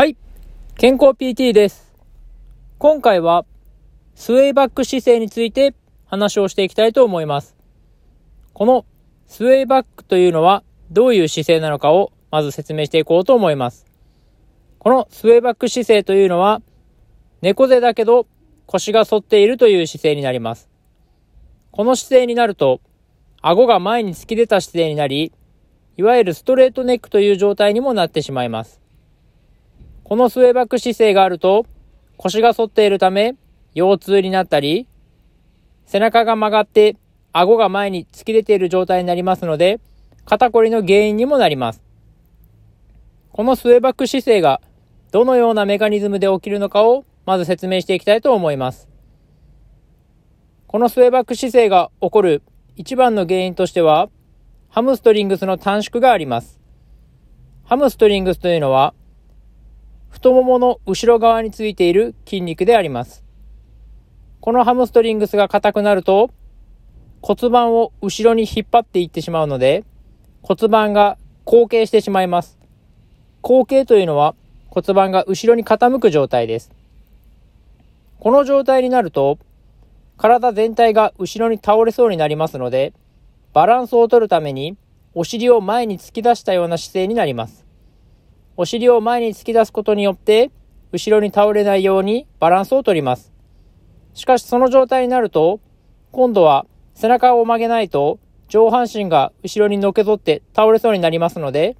はい。健康 PT です。今回は、スウェイバック姿勢について話をしていきたいと思います。このスウェイバックというのはどういう姿勢なのかをまず説明していこうと思います。このスウェイバック姿勢というのは、猫背だけど腰が反っているという姿勢になります。この姿勢になると、顎が前に突き出た姿勢になり、いわゆるストレートネックという状態にもなってしまいます。このスウェーバック姿勢があると、腰が反っているため、腰痛になったり、背中が曲がって顎が前に突き出ている状態になりますので、肩こりの原因にもなります。このスウェーバック姿勢がどのようなメカニズムで起きるのかをまず説明していきたいと思います。このスウェーバック姿勢が起こる一番の原因としては、ハムストリングスの短縮があります。ハムストリングスというのは、太ももの後ろ側についている筋肉であります。このハムストリングスが硬くなると、骨盤を後ろに引っ張っていってしまうので、骨盤が後傾してしまいます。後傾というのは骨盤が後ろに傾く状態です。この状態になると、体全体が後ろに倒れそうになりますので、バランスを取るために、お尻を前に突き出したような姿勢になります。お尻を前に突き出すことによって、後ろに倒れないようにバランスを取ります。しかしその状態になると、今度は背中を曲げないと上半身が後ろにのけぞって倒れそうになりますので、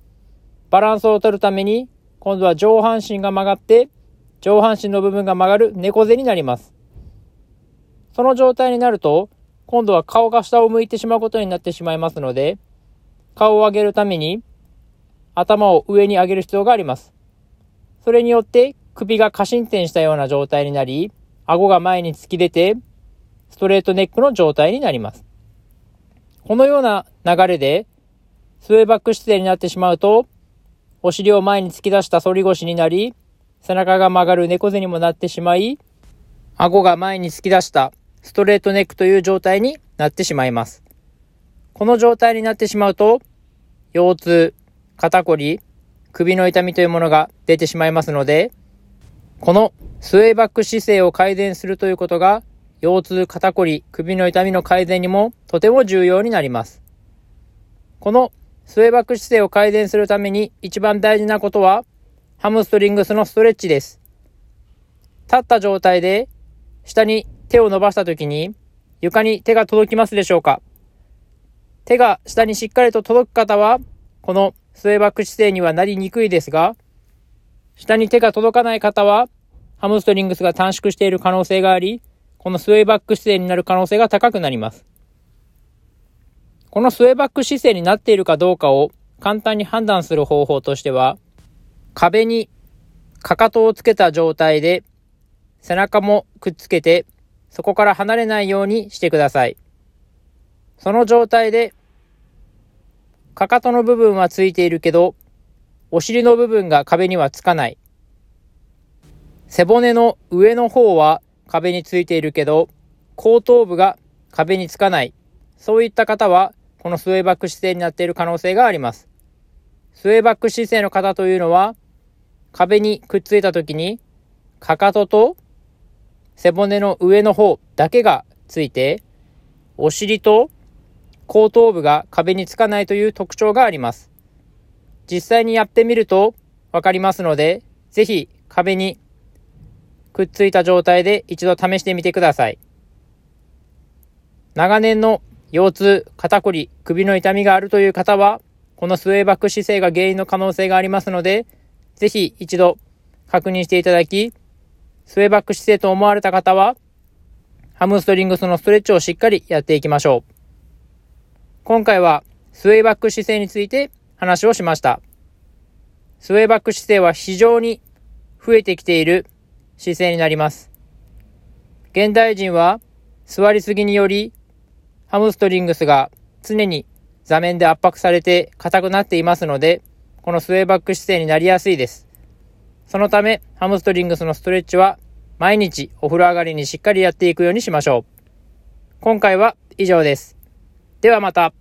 バランスを取るために、今度は上半身が曲がって、上半身の部分が曲がる猫背になります。その状態になると、今度は顔が下を向いてしまうことになってしまいますので、顔を上げるために頭を上に上げる必要があります。それによって首が過伸展したような状態になり、顎が前に突き出て、ストレートネックの状態になります。このような流れで、スウェーバック姿勢になってしまうと、お尻を前に突き出した反り腰になり、背中が曲がる猫背にもなってしまい、顎が前に突き出したストレートネックという状態になってしまいます。この状態になってしまうと、腰痛、肩こり、首の痛みというものが出てしまいますので、このスウェーバック姿勢を改善するということが、腰痛、肩こり、首の痛みの改善にもとても重要になります。このスウェーバック姿勢を改善するために一番大事なことは、ハムストリングスのストレッチです。立った状態で下に手を伸ばした時に床に手が届きますでしょうか手が下にしっかりと届く方は、このスウェーバック姿勢にはなりにくいですが、下に手が届かない方は、ハムストリングスが短縮している可能性があり、このスウェーバック姿勢になる可能性が高くなります。このスウェーバック姿勢になっているかどうかを簡単に判断する方法としては、壁にかかとをつけた状態で背中もくっつけて、そこから離れないようにしてください。その状態で、かかとの部分はついているけど、お尻の部分が壁にはつかない。背骨の上の方は壁についているけど、後頭部が壁につかない。そういった方は、このスウェーバック姿勢になっている可能性があります。スウェーバック姿勢の方というのは、壁にくっついた時に、かかとと背骨の上の方だけがついて、お尻と後頭部が壁につかないという特徴があります。実際にやってみるとわかりますので、ぜひ壁にくっついた状態で一度試してみてください。長年の腰痛、肩こり、首の痛みがあるという方は、このスウェーバック姿勢が原因の可能性がありますので、ぜひ一度確認していただき、スウェーバック姿勢と思われた方は、ハムストリングスのストレッチをしっかりやっていきましょう。今回はスウェーバック姿勢について話をしました。スウェーバック姿勢は非常に増えてきている姿勢になります。現代人は座りすぎによりハムストリングスが常に座面で圧迫されて硬くなっていますので、このスウェーバック姿勢になりやすいです。そのため、ハムストリングスのストレッチは毎日お風呂上がりにしっかりやっていくようにしましょう。今回は以上です。ではまた。